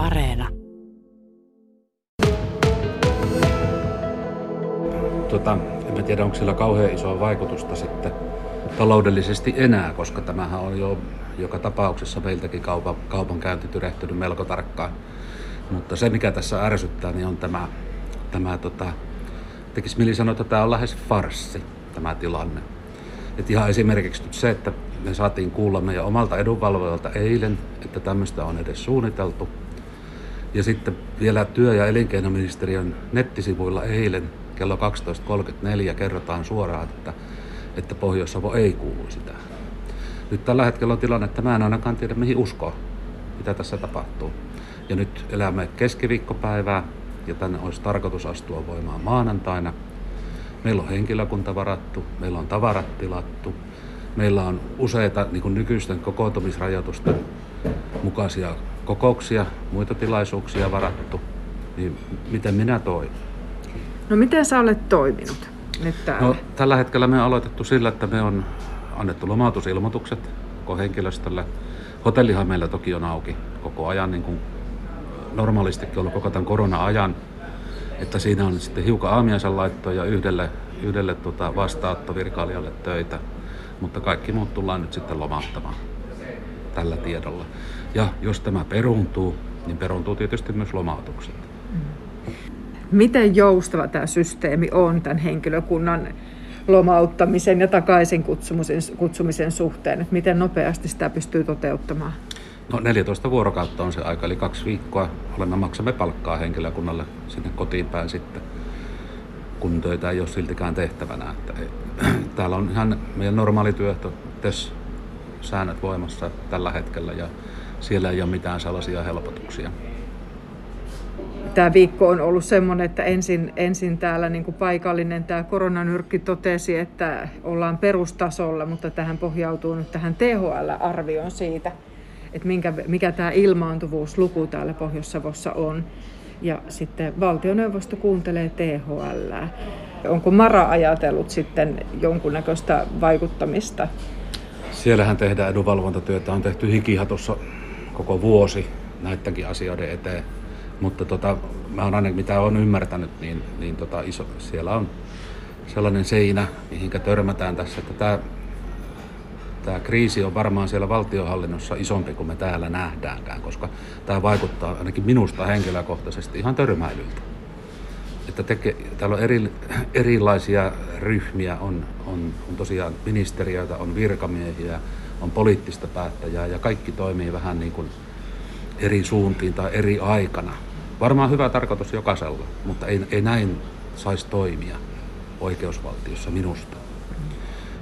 Areena. Tota, en mä tiedä, onko sillä kauhean isoa vaikutusta sitten taloudellisesti enää, koska tämähän on jo joka tapauksessa meiltäkin kaupan, kaupankäynti tyrehtynyt melko tarkkaan. Mutta se, mikä tässä ärsyttää, niin on tämä, tämä tota, tekisi mieli sanoa, että tämä on lähes farssi, tämä tilanne. Et ihan esimerkiksi nyt se, että me saatiin kuulla meidän omalta edunvalvojalta eilen, että tämmöistä on edes suunniteltu. Ja sitten vielä työ- ja elinkeinoministeriön nettisivuilla eilen kello 12.34 kerrotaan suoraan, että, että Pohjois-Savo ei kuulu sitä. Nyt tällä hetkellä on tilanne, että mä en ainakaan tiedä mihin uskoa, mitä tässä tapahtuu. Ja nyt elämme keskiviikkopäivää ja tänne olisi tarkoitus astua voimaan maanantaina. Meillä on henkilökunta varattu, meillä on tavarat tilattu, meillä on useita niin nykyisten kokoontumisrajoitusten mukaisia kokouksia, muita tilaisuuksia varattu. Niin miten minä toimin? No miten sä olet toiminut nyt täällä? No, tällä hetkellä me on aloitettu sillä, että me on annettu lomautusilmoitukset koko henkilöstölle. Hotellihan meillä toki on auki koko ajan, niin kuin normaalistikin ollut koko tämän korona-ajan. Että siinä on sitten hiukan aamiaisen laittoa ja yhdelle, yhdelle tota vastaanottovirkailijalle töitä. Mutta kaikki muut tullaan nyt sitten lomauttamaan tällä tiedolla. Ja jos tämä peruuntuu, niin peruuntuu tietysti myös lomautukset. Miten joustava tämä systeemi on tämän henkilökunnan lomauttamisen ja takaisin kutsumisen, kutsumisen suhteen? Että miten nopeasti sitä pystyy toteuttamaan? No 14 vuorokautta on se aika, eli kaksi viikkoa olemme maksamme palkkaa henkilökunnalle sinne kotiin päin sitten, kun töitä ei ole siltikään tehtävänä. Että ei, täällä on ihan meidän normaali työhto, säännöt voimassa tällä hetkellä ja siellä ei ole mitään sellaisia helpotuksia tämä viikko on ollut semmoinen, että ensin, ensin täällä niin kuin paikallinen tämä koronanyrkki totesi, että ollaan perustasolla, mutta tähän pohjautuu nyt tähän THL-arvioon siitä, että minkä, mikä tämä ilmaantuvuusluku täällä Pohjois-Savossa on. Ja sitten valtioneuvosto kuuntelee THL. Onko Mara ajatellut sitten jonkunnäköistä vaikuttamista? Siellähän tehdään edunvalvontatyötä, on tehty hikihatossa koko vuosi näidenkin asioiden eteen mutta tota, mä oon aina mitä olen ymmärtänyt, niin, niin tota, iso, siellä on sellainen seinä, mihinkä törmätään tässä, että tämä tämä kriisi on varmaan siellä valtiohallinnossa isompi kuin me täällä nähdäänkään, koska tämä vaikuttaa ainakin minusta henkilökohtaisesti ihan törmäilyltä. Että teke, täällä on eri, erilaisia ryhmiä, on, on, on tosiaan ministeriöitä, on virkamiehiä, on poliittista päättäjää ja kaikki toimii vähän niin kuin eri suuntiin tai eri aikana. Varmaan hyvä tarkoitus jokaisella, mutta ei, ei näin saisi toimia oikeusvaltiossa minusta.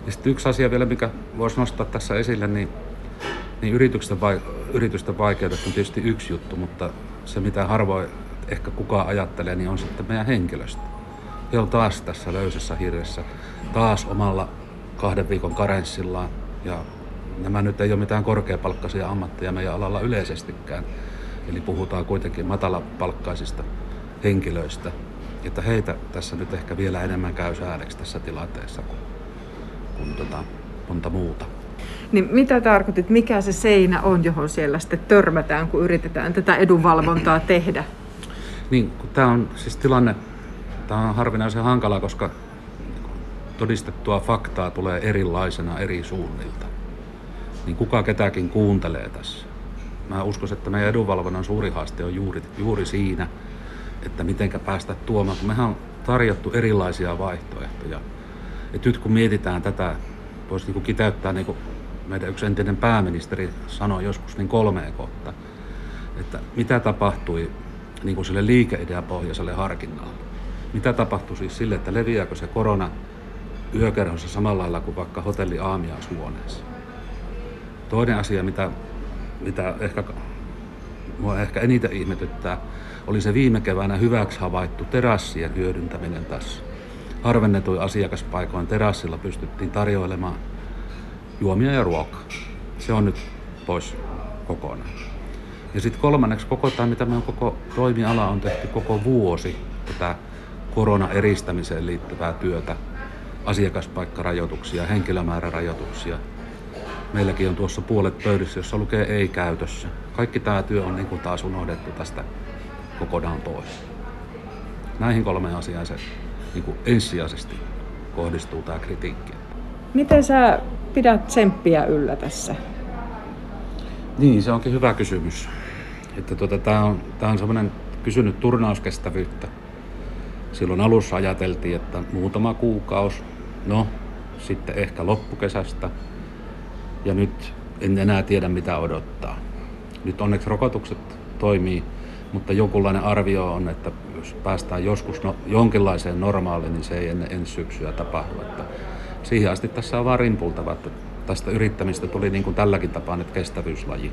Ja sitten yksi asia vielä, mikä voisi nostaa tässä esille, niin, niin yritysten, vai, yritysten vaikeudet on tietysti yksi juttu, mutta se mitä harvoin ehkä kukaan ajattelee, niin on sitten meidän henkilöstö. He on taas tässä löysässä hirressä, taas omalla kahden viikon karenssillaan ja nämä nyt ei ole mitään korkeapalkkaisia ammatteja meidän alalla yleisestikään. Eli puhutaan kuitenkin matalapalkkaisista henkilöistä, että heitä tässä nyt ehkä vielä enemmän käy säädeksi tässä tilanteessa kuin, kuin tota, monta muuta. Niin mitä tarkoitit, mikä se seinä on, johon siellä sitten törmätään, kun yritetään tätä edunvalvontaa tehdä? Niin, tämä on siis tilanne, tämä on harvinaisen hankala, koska todistettua faktaa tulee erilaisena eri suunnilta. Niin kuka ketäkin kuuntelee tässä mä uskon, että meidän edunvalvonnan suuri haaste on juuri, juuri siinä, että miten päästä tuomaan, mehän on tarjottu erilaisia vaihtoehtoja. Et nyt kun mietitään tätä, voisi niin kiteyttää niin kuin meidän yksi entinen pääministeri sanoi joskus niin kolmeen kohta, että mitä tapahtui niin kuin sille liikeideapohjaiselle harkinnalle. Mitä tapahtui siis sille, että leviääkö se korona yökerhossa samalla lailla kuin vaikka hotelli aamiaishuoneessa. Toinen asia, mitä mitä ehkä, mua ehkä eniten ihmetyttää, oli se viime keväänä hyväksi havaittu terassien hyödyntäminen tässä. Harvennetuin asiakaspaikoin terassilla pystyttiin tarjoilemaan juomia ja ruokaa. Se on nyt pois kokonaan. Ja sitten kolmanneksi koko tämä, mitä meidän koko toimiala on tehty koko vuosi, tätä korona-eristämiseen liittyvää työtä, asiakaspaikkarajoituksia, henkilömäärärajoituksia, Meilläkin on tuossa puolet pöydissä, jossa lukee ei käytössä. Kaikki tämä työ on niin kuin taas unohdettu tästä kokonaan pois. Näihin kolmeen asiaan se niin kuin ensisijaisesti kohdistuu tämä kritiikki. Miten sä pidät tsemppiä yllä tässä? Niin, se onkin hyvä kysymys. Että tuota, tämä on, tää on semmoinen kysynyt turnauskestävyyttä. Silloin alussa ajateltiin, että muutama kuukausi, no sitten ehkä loppukesästä. Ja nyt en enää tiedä mitä odottaa. Nyt onneksi rokotukset toimii, mutta jokinlainen arvio on, että jos päästään joskus no, jonkinlaiseen normaaliin, niin se ei ennen ensi syksyä tapahdu. Että siihen asti tässä on vaan rimpultava, että tästä yrittämistä tuli niin kuin tälläkin tapaa nyt kestävyyslaji.